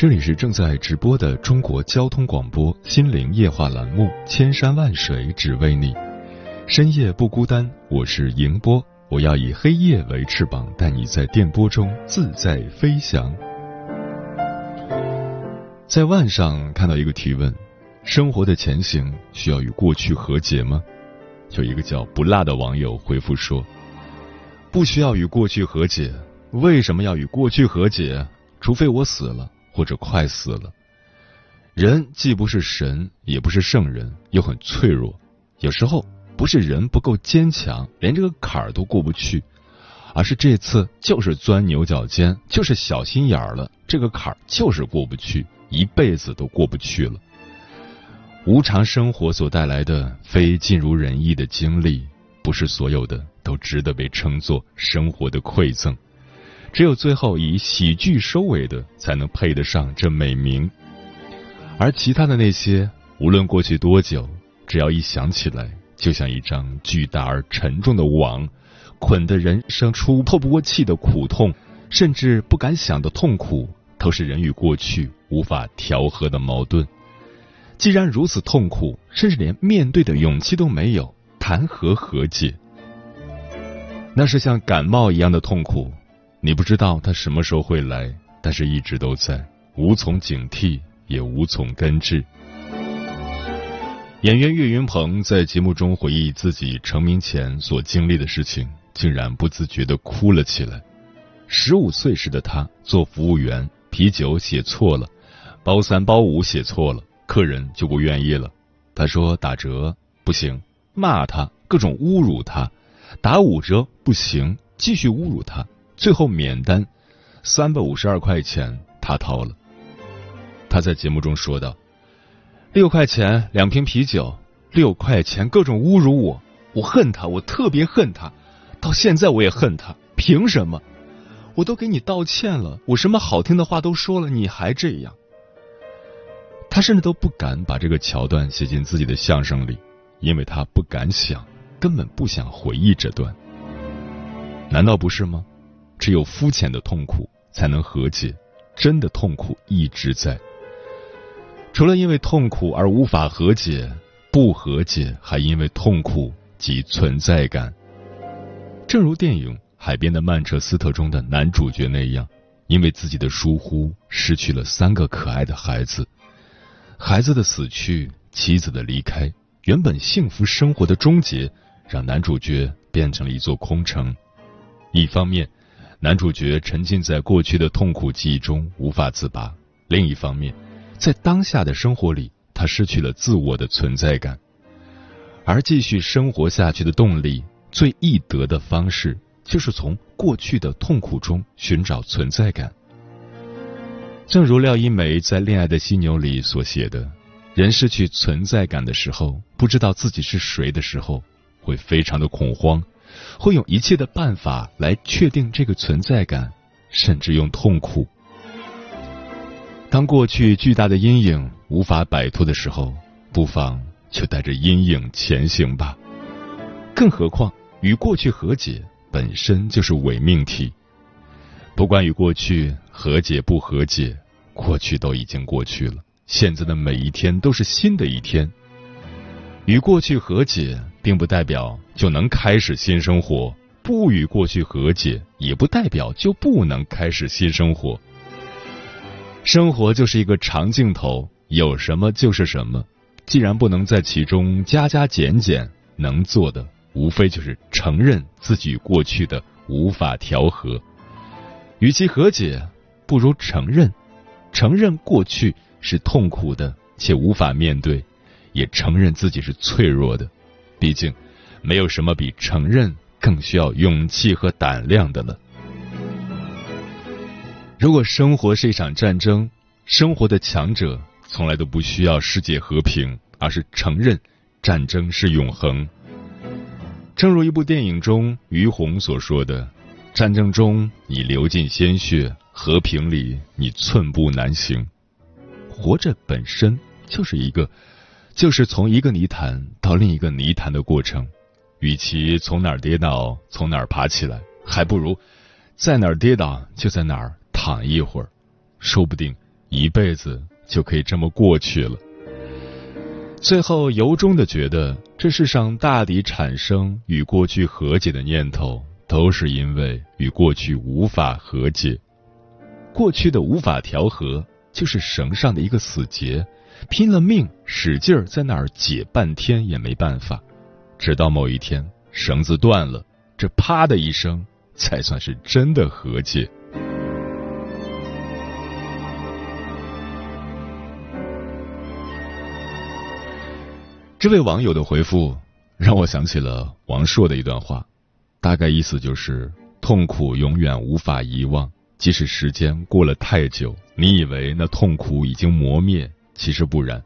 这里是正在直播的中国交通广播心灵夜话栏目《千山万水只为你》，深夜不孤单，我是迎波，我要以黑夜为翅膀，带你在电波中自在飞翔。在万上看到一个提问：生活的前行需要与过去和解吗？有一个叫不辣的网友回复说：不需要与过去和解。为什么要与过去和解？除非我死了，或者快死了。人既不是神，也不是圣人，又很脆弱。有时候不是人不够坚强，连这个坎儿都过不去，而是这次就是钻牛角尖，就是小心眼儿了，这个坎儿就是过不去，一辈子都过不去了。无常生活所带来的非尽如人意的经历，不是所有的都值得被称作生活的馈赠。只有最后以喜剧收尾的，才能配得上这美名。而其他的那些，无论过去多久，只要一想起来，就像一张巨大而沉重的网，捆得人生出透不过气的苦痛，甚至不敢想的痛苦，都是人与过去无法调和的矛盾。既然如此痛苦，甚至连面对的勇气都没有，谈何和解？那是像感冒一样的痛苦。你不知道他什么时候会来，但是一直都在，无从警惕，也无从根治。演员岳云鹏在节目中回忆自己成名前所经历的事情，竟然不自觉的哭了起来。十五岁时的他做服务员，啤酒写错了，包三包五写错了，客人就不愿意了。他说打折不行，骂他，各种侮辱他，打五折不行，继续侮辱他。最后免单，三百五十二块钱他掏了。他在节目中说道：“六块钱两瓶啤酒，六块钱各种侮辱我，我恨他，我特别恨他，到现在我也恨他。凭什么？我都给你道歉了，我什么好听的话都说了，你还这样？”他甚至都不敢把这个桥段写进自己的相声里，因为他不敢想，根本不想回忆这段。难道不是吗？只有肤浅的痛苦才能和解，真的痛苦一直在。除了因为痛苦而无法和解，不和解还因为痛苦及存在感。正如电影《海边的曼彻斯特》中的男主角那样，因为自己的疏忽，失去了三个可爱的孩子。孩子的死去，妻子的离开，原本幸福生活的终结，让男主角变成了一座空城。一方面，男主角沉浸在过去的痛苦记忆中无法自拔。另一方面，在当下的生活里，他失去了自我的存在感。而继续生活下去的动力，最易得的方式，就是从过去的痛苦中寻找存在感。正如廖一梅在《恋爱的犀牛》里所写的：“人失去存在感的时候，不知道自己是谁的时候，会非常的恐慌。”会用一切的办法来确定这个存在感，甚至用痛苦。当过去巨大的阴影无法摆脱的时候，不妨就带着阴影前行吧。更何况与过去和解本身就是伪命题。不管与过去和解不和解，过去都已经过去了。现在的每一天都是新的一天。与过去和解，并不代表就能开始新生活；不与过去和解，也不代表就不能开始新生活。生活就是一个长镜头，有什么就是什么。既然不能在其中加加减减，能做的无非就是承认自己过去的无法调和。与其和解，不如承认。承认过去是痛苦的且无法面对，也承认自己是脆弱的。毕竟，没有什么比承认更需要勇气和胆量的了。如果生活是一场战争，生活的强者从来都不需要世界和平，而是承认战争是永恒。正如一部电影中于红所说的：“战争中你流尽鲜血，和平里你寸步难行。”活着本身就是一个，就是从一个泥潭到另一个泥潭的过程。与其从哪儿跌倒从哪儿爬起来，还不如在哪儿跌倒就在哪儿。躺一会儿，说不定一辈子就可以这么过去了。最后，由衷的觉得，这世上大抵产生与过去和解的念头，都是因为与过去无法和解。过去的无法调和，就是绳上的一个死结，拼了命使劲儿在那儿解半天也没办法，直到某一天绳子断了，这啪的一声，才算是真的和解。这位网友的回复让我想起了王朔的一段话，大概意思就是：痛苦永远无法遗忘，即使时间过了太久，你以为那痛苦已经磨灭，其实不然，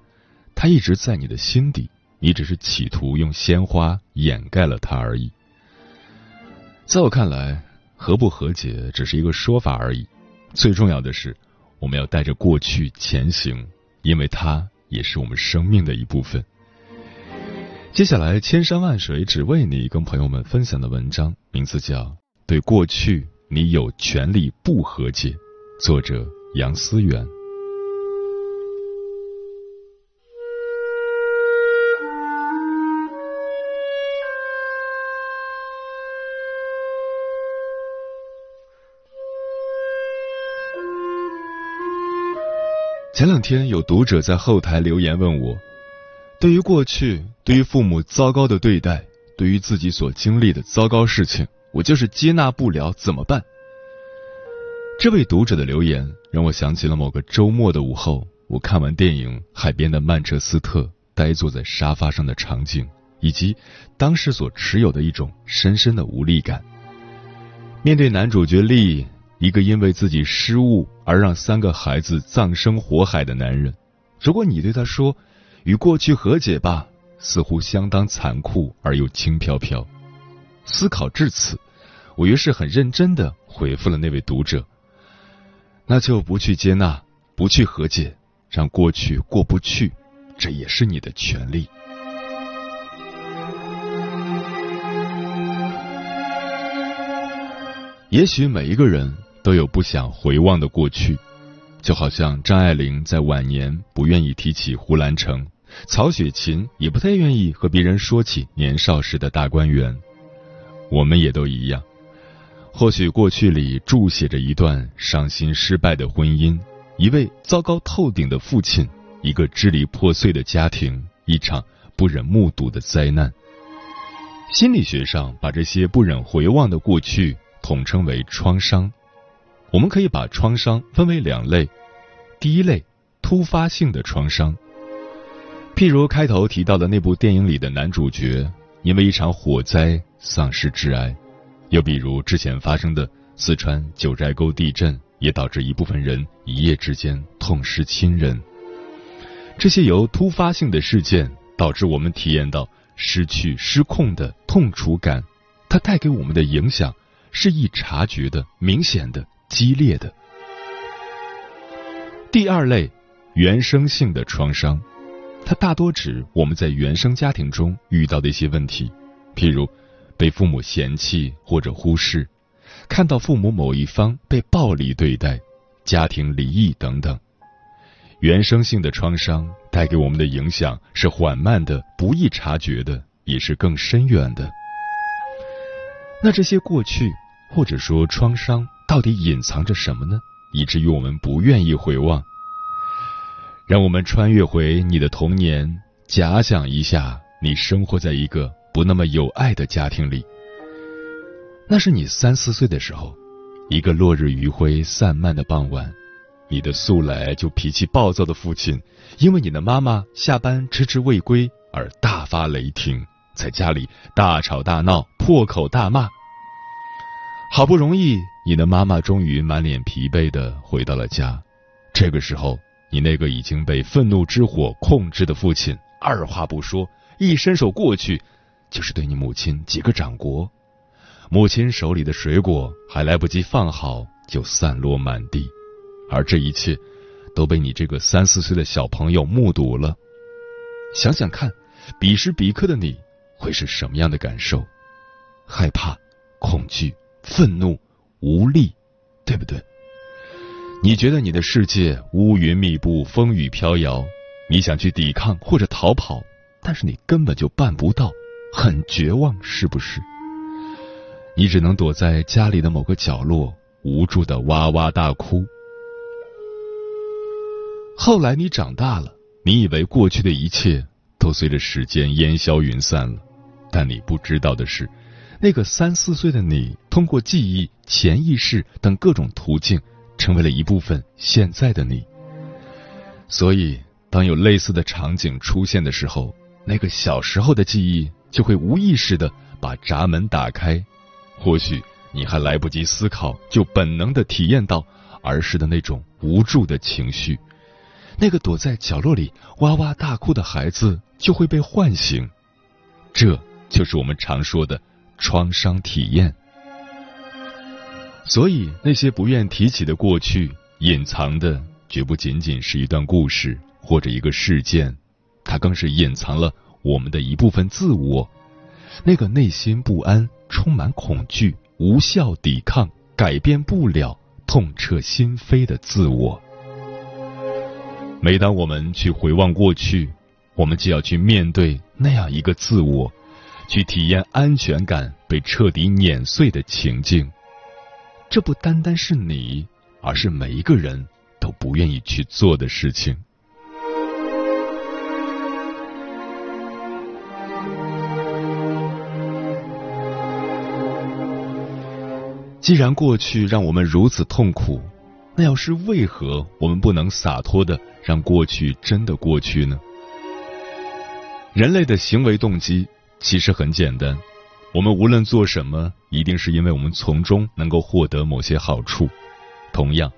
它一直在你的心底，你只是企图用鲜花掩盖了它而已。在我看来，和不和解只是一个说法而已，最重要的是，我们要带着过去前行，因为它也是我们生命的一部分。接下来，千山万水只为你，跟朋友们分享的文章名字叫《对过去你有权利不和解》，作者杨思远。前两天有读者在后台留言问我。对于过去，对于父母糟糕的对待，对于自己所经历的糟糕事情，我就是接纳不了，怎么办？这位读者的留言让我想起了某个周末的午后，我看完电影《海边的曼彻斯特》，呆坐在沙发上的场景，以及当时所持有的一种深深的无力感。面对男主角利，一个因为自己失误而让三个孩子葬身火海的男人，如果你对他说，与过去和解吧，似乎相当残酷而又轻飘飘。思考至此，我于是很认真的回复了那位读者：“那就不去接纳，不去和解，让过去过不去，这也是你的权利。”也许每一个人都有不想回望的过去，就好像张爱玲在晚年不愿意提起胡兰成。曹雪芹也不太愿意和别人说起年少时的大观园，我们也都一样。或许过去里注写着一段伤心失败的婚姻，一位糟糕透顶的父亲，一个支离破碎的家庭，一场不忍目睹的灾难。心理学上把这些不忍回望的过去统称为创伤。我们可以把创伤分为两类，第一类突发性的创伤。譬如开头提到的那部电影里的男主角，因为一场火灾丧失挚爱；又比如之前发生的四川九寨沟地震，也导致一部分人一夜之间痛失亲人。这些由突发性的事件导致我们体验到失去、失控的痛楚感，它带给我们的影响是易察觉的、明显的、激烈的。第二类，原生性的创伤。它大多指我们在原生家庭中遇到的一些问题，譬如被父母嫌弃或者忽视，看到父母某一方被暴力对待，家庭离异等等。原生性的创伤带给我们的影响是缓慢的、不易察觉的，也是更深远的。那这些过去或者说创伤到底隐藏着什么呢？以至于我们不愿意回望。让我们穿越回你的童年，假想一下，你生活在一个不那么有爱的家庭里。那是你三四岁的时候，一个落日余晖散漫的傍晚，你的素来就脾气暴躁的父亲，因为你的妈妈下班迟迟未归而大发雷霆，在家里大吵大闹，破口大骂。好不容易，你的妈妈终于满脸疲惫的回到了家，这个时候。你那个已经被愤怒之火控制的父亲，二话不说，一伸手过去，就是对你母亲几个掌掴。母亲手里的水果还来不及放好，就散落满地。而这一切，都被你这个三四岁的小朋友目睹了。想想看，彼时彼刻的你会是什么样的感受？害怕、恐惧、愤怒、无力，对不对？你觉得你的世界乌云密布、风雨飘摇，你想去抵抗或者逃跑，但是你根本就办不到，很绝望，是不是？你只能躲在家里的某个角落，无助的哇哇大哭。后来你长大了，你以为过去的一切都随着时间烟消云散了，但你不知道的是，那个三四岁的你，通过记忆、潜意识等各种途径。成为了一部分现在的你，所以当有类似的场景出现的时候，那个小时候的记忆就会无意识的把闸门打开。或许你还来不及思考，就本能的体验到儿时的那种无助的情绪。那个躲在角落里哇哇大哭的孩子就会被唤醒。这就是我们常说的创伤体验。所以，那些不愿提起的过去，隐藏的绝不仅仅是一段故事或者一个事件，它更是隐藏了我们的一部分自我，那个内心不安、充满恐惧、无效抵抗、改变不了、痛彻心扉的自我。每当我们去回望过去，我们就要去面对那样一个自我，去体验安全感被彻底碾碎的情境。这不单单是你，而是每一个人都不愿意去做的事情。既然过去让我们如此痛苦，那要是为何我们不能洒脱的让过去真的过去呢？人类的行为动机其实很简单。我们无论做什么，一定是因为我们从中能够获得某些好处。同样，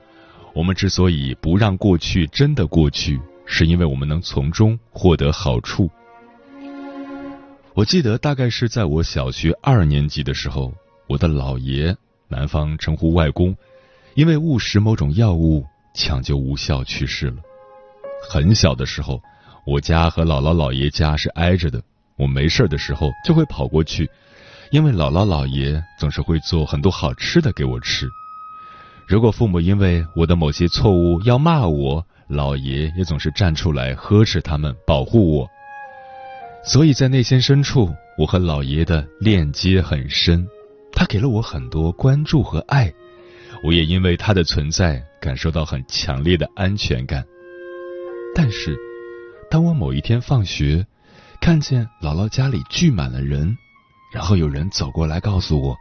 我们之所以不让过去真的过去，是因为我们能从中获得好处。我记得大概是在我小学二年级的时候，我的姥爷（南方称呼外公）因为误食某种药物，抢救无效去世了。很小的时候，我家和姥姥姥爷家是挨着的，我没事的时候就会跑过去。因为姥姥姥爷总是会做很多好吃的给我吃，如果父母因为我的某些错误要骂我，姥爷也总是站出来呵斥他们，保护我。所以在内心深处，我和姥爷的链接很深，他给了我很多关注和爱，我也因为他的存在感受到很强烈的安全感。但是，当我某一天放学，看见姥姥家里聚满了人。然后有人走过来告诉我，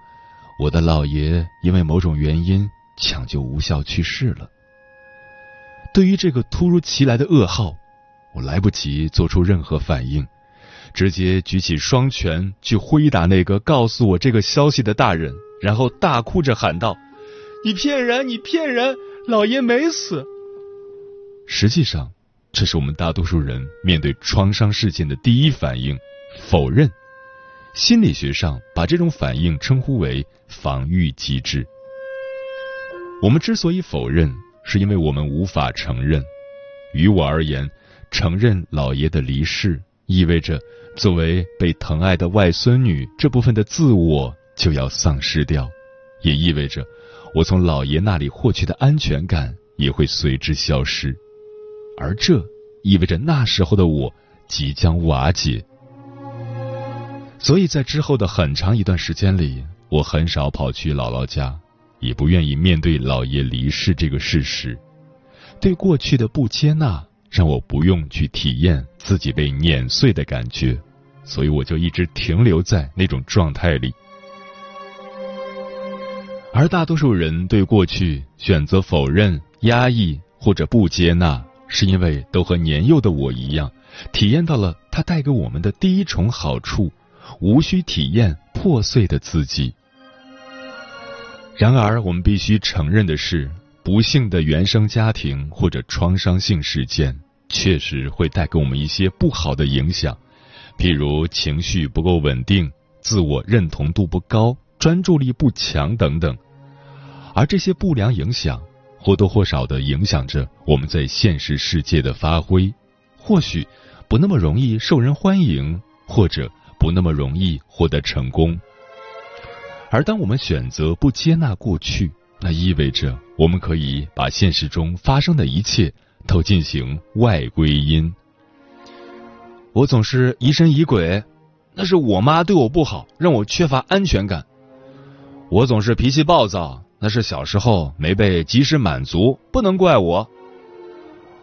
我的姥爷因为某种原因抢救无效去世了。对于这个突如其来的噩耗，我来不及做出任何反应，直接举起双拳去挥打那个告诉我这个消息的大人，然后大哭着喊道：“你骗人！你骗人！老爷没死！”实际上，这是我们大多数人面对创伤事件的第一反应——否认。心理学上把这种反应称呼为防御机制。我们之所以否认，是因为我们无法承认。于我而言，承认老爷的离世，意味着作为被疼爱的外孙女这部分的自我就要丧失掉，也意味着我从老爷那里获取的安全感也会随之消失，而这意味着那时候的我即将瓦解。所以在之后的很长一段时间里，我很少跑去姥姥家，也不愿意面对姥爷离世这个事实。对过去的不接纳，让我不用去体验自己被碾碎的感觉，所以我就一直停留在那种状态里。而大多数人对过去选择否认、压抑或者不接纳，是因为都和年幼的我一样，体验到了它带给我们的第一重好处，无需体验破碎的自己。然而，我们必须承认的是，不幸的原生家庭或者创伤性事件，确实会带给我们一些不好的影响，譬如情绪不够稳定、自我认同度不高、专注力不强等等。而这些不良影响或多或少的影响着我们在现实世界的发挥，或许不那么容易受人欢迎，或者不那么容易获得成功。而当我们选择不接纳过去，那意味着我们可以把现实中发生的一切都进行外归因。我总是疑神疑鬼，那是我妈对我不好，让我缺乏安全感。我总是脾气暴躁。那是小时候没被及时满足，不能怪我。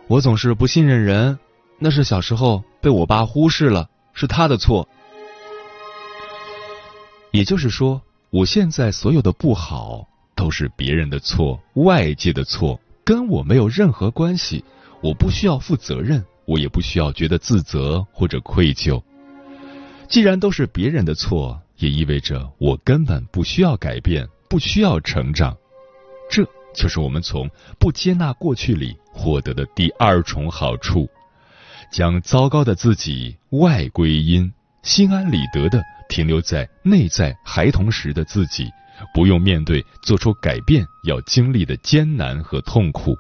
我总是不信任人，那是小时候被我爸忽视了，是他的错。也就是说，我现在所有的不好都是别人的错，外界的错，跟我没有任何关系。我不需要负责任，我也不需要觉得自责或者愧疚。既然都是别人的错，也意味着我根本不需要改变。不需要成长，这就是我们从不接纳过去里获得的第二重好处：将糟糕的自己外归因，心安理得的停留在内在孩童时的自己，不用面对做出改变要经历的艰难和痛苦。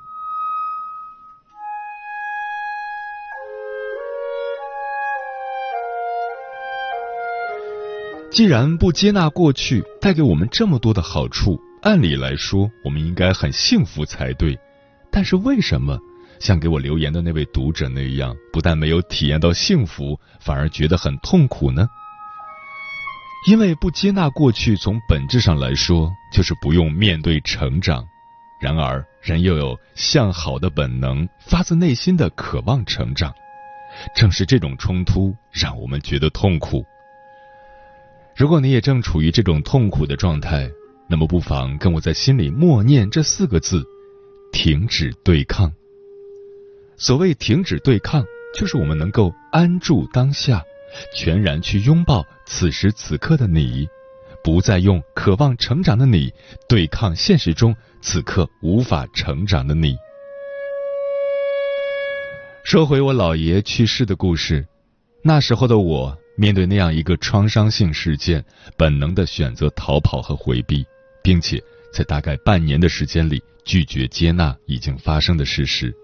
既然不接纳过去带给我们这么多的好处，按理来说我们应该很幸福才对。但是为什么像给我留言的那位读者那样，不但没有体验到幸福，反而觉得很痛苦呢？因为不接纳过去，从本质上来说就是不用面对成长。然而人又有向好的本能，发自内心的渴望成长。正是这种冲突，让我们觉得痛苦。如果你也正处于这种痛苦的状态，那么不妨跟我在心里默念这四个字：停止对抗。所谓停止对抗，就是我们能够安住当下，全然去拥抱此时此刻的你，不再用渴望成长的你对抗现实中此刻无法成长的你。说回我姥爷去世的故事，那时候的我。面对那样一个创伤性事件，本能的选择逃跑和回避，并且在大概半年的时间里拒绝接纳已经发生的事实。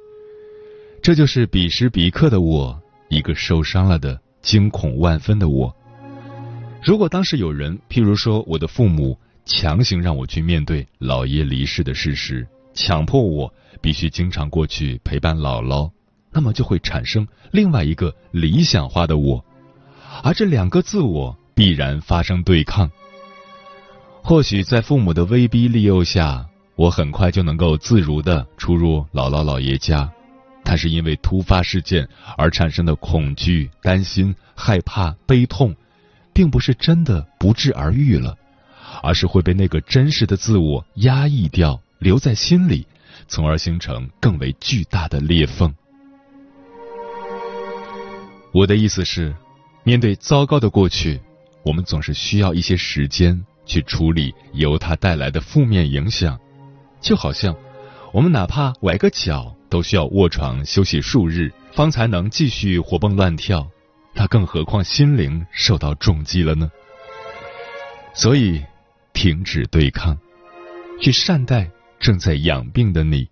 这就是彼时彼刻的我，一个受伤了的、惊恐万分的我。如果当时有人，譬如说我的父母，强行让我去面对姥爷离世的事实，强迫我必须经常过去陪伴姥姥，那么就会产生另外一个理想化的我。而这两个自我必然发生对抗。或许在父母的威逼利诱下，我很快就能够自如的出入姥姥姥爷家，但是因为突发事件而产生的恐惧、担心、害怕、悲痛，并不是真的不治而愈了，而是会被那个真实的自我压抑掉，留在心里，从而形成更为巨大的裂缝。我的意思是。面对糟糕的过去，我们总是需要一些时间去处理由它带来的负面影响，就好像我们哪怕崴个脚，都需要卧床休息数日，方才能继续活蹦乱跳。那更何况心灵受到重击了呢？所以，停止对抗，去善待正在养病的你。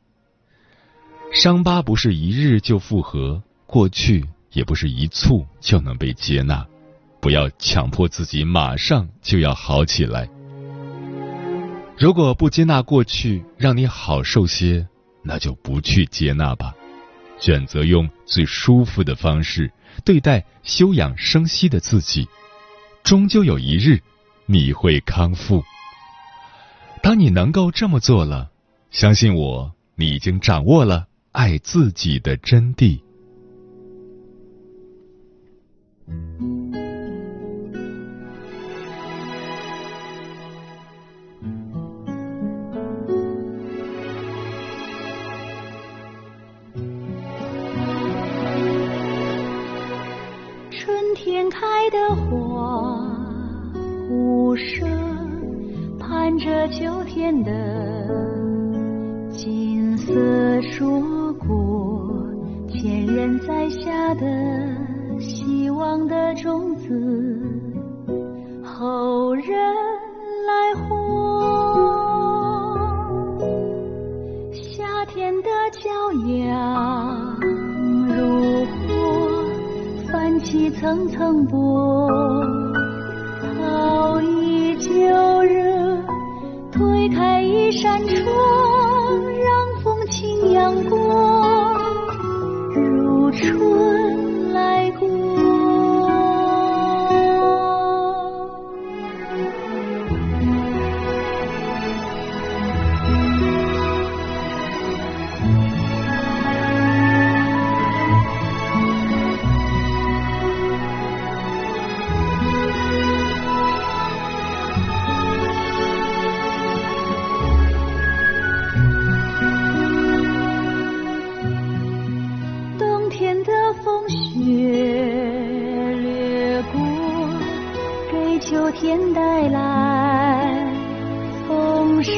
伤疤不是一日就复合，过去。也不是一蹴就能被接纳，不要强迫自己马上就要好起来。如果不接纳过去，让你好受些，那就不去接纳吧。选择用最舒服的方式对待休养生息的自己，终究有一日你会康复。当你能够这么做了，相信我，你已经掌握了爱自己的真谛。层层波，的风雪掠过，给秋天带来丰收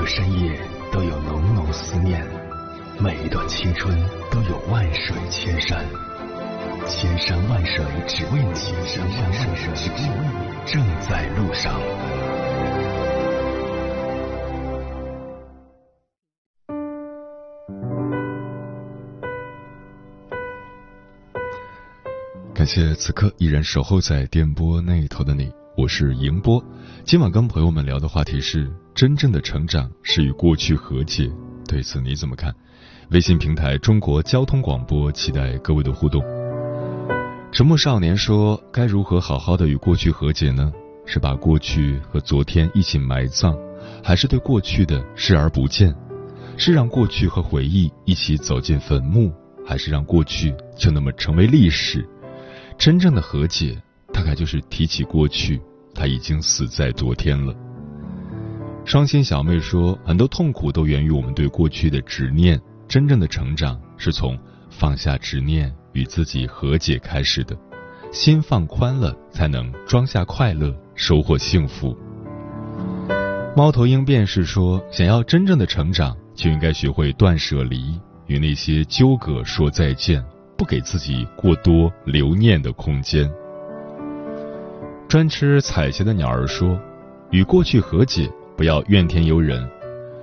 个深夜都有浓浓思念，每一段青春都有万水千山，千山万水只为你，千山万水只为你，正在路上。感谢此刻依然守候在电波那头的你，我是迎波。今晚跟朋友们聊的话题是：真正的成长是与过去和解。对此你怎么看？微信平台中国交通广播期待各位的互动。沉默少年说：该如何好好的与过去和解呢？是把过去和昨天一起埋葬，还是对过去的视而不见？是让过去和回忆一起走进坟墓，还是让过去就那么成为历史？真正的和解，大概就是提起过去，他已经死在昨天了。双心小妹说，很多痛苦都源于我们对过去的执念。真正的成长是从放下执念，与自己和解开始的。心放宽了，才能装下快乐，收获幸福。猫头鹰便是说，想要真正的成长，就应该学会断舍离，与那些纠葛说再见。不给自己过多留念的空间。专吃彩霞的鸟儿说：“与过去和解，不要怨天尤人，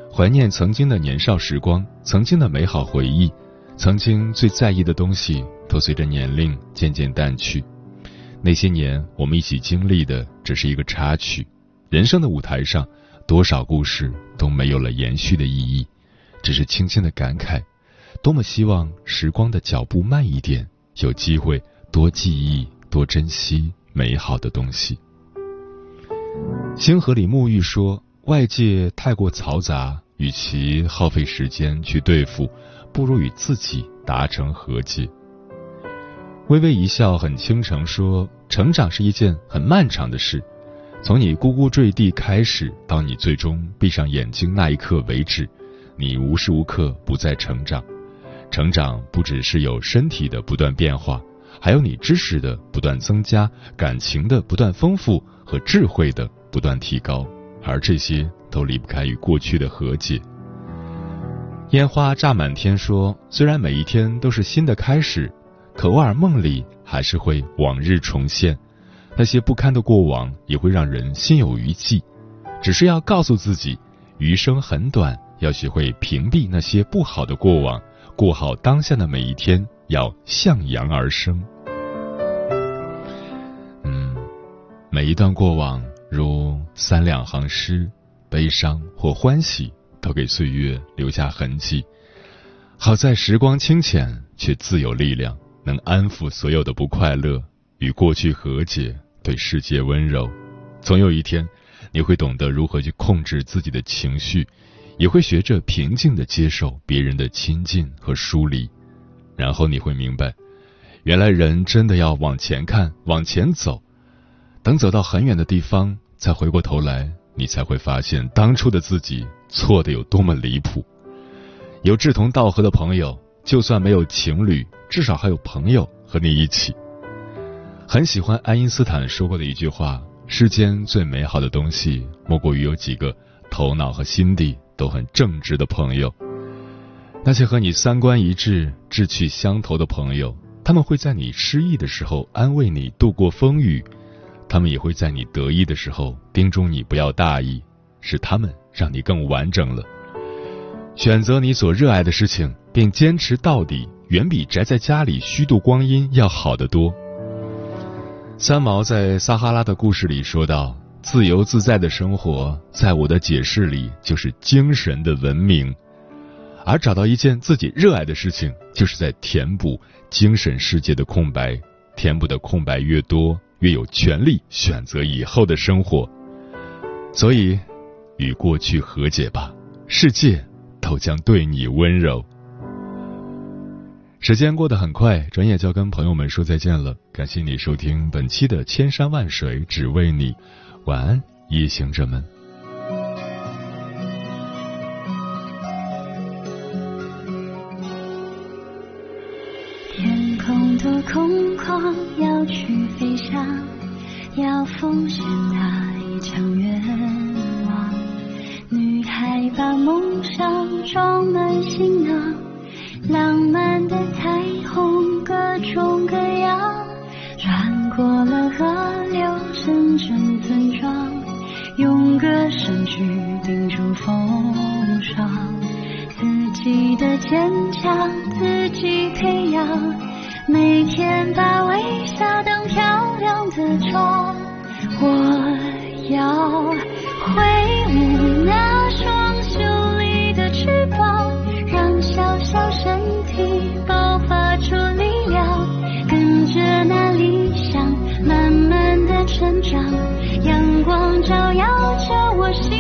怀念曾经的年少时光，曾经的美好回忆，曾经最在意的东西，都随着年龄渐渐淡去。那些年我们一起经历的，只是一个插曲。人生的舞台上，多少故事都没有了延续的意义，只是轻轻的感慨。”多么希望时光的脚步慢一点，有机会多记忆、多珍惜美好的东西。星河里沐浴说：“外界太过嘈杂，与其耗费时间去对付，不如与自己达成和解。”微微一笑很倾城说：“成长是一件很漫长的事，从你呱呱坠地开始，到你最终闭上眼睛那一刻为止，你无时无刻不在成长。”成长不只是有身体的不断变化，还有你知识的不断增加、感情的不断丰富和智慧的不断提高，而这些都离不开与过去的和解。烟花炸满天，说虽然每一天都是新的开始，可偶尔梦里还是会往日重现，那些不堪的过往也会让人心有余悸。只是要告诉自己，余生很短，要学会屏蔽那些不好的过往。过好当下的每一天，要向阳而生。嗯，每一段过往如三两行诗，悲伤或欢喜，都给岁月留下痕迹。好在时光清浅，却自有力量，能安抚所有的不快乐，与过去和解，对世界温柔。总有一天，你会懂得如何去控制自己的情绪。也会学着平静的接受别人的亲近和疏离，然后你会明白，原来人真的要往前看，往前走。等走到很远的地方，再回过头来，你才会发现当初的自己错的有多么离谱。有志同道合的朋友，就算没有情侣，至少还有朋友和你一起。很喜欢爱因斯坦说过的一句话：世间最美好的东西，莫过于有几个头脑和心地。都很正直的朋友，那些和你三观一致、志趣相投的朋友，他们会在你失意的时候安慰你度过风雨，他们也会在你得意的时候叮嘱你不要大意，是他们让你更完整了。选择你所热爱的事情并坚持到底，远比宅在家里虚度光阴要好得多。三毛在撒哈拉的故事里说道。自由自在的生活，在我的解释里就是精神的文明，而找到一件自己热爱的事情，就是在填补精神世界的空白。填补的空白越多，越有权利选择以后的生活。所以，与过去和解吧，世界都将对你温柔。时间过得很快，转眼就要跟朋友们说再见了。感谢你收听本期的《千山万水只为你》。晚安，夜行者们。奉献那一场愿望。女孩把梦想装满行囊，浪漫的彩虹各种各样，穿过了河流，阵阵村庄，用歌声去叮嘱风霜，自己的坚强自己培养，每天把微笑当漂亮的妆。我要挥舞那双秀丽的翅膀，让小小身体爆发出力量，跟着那理想慢慢的成长，阳光照耀着我心。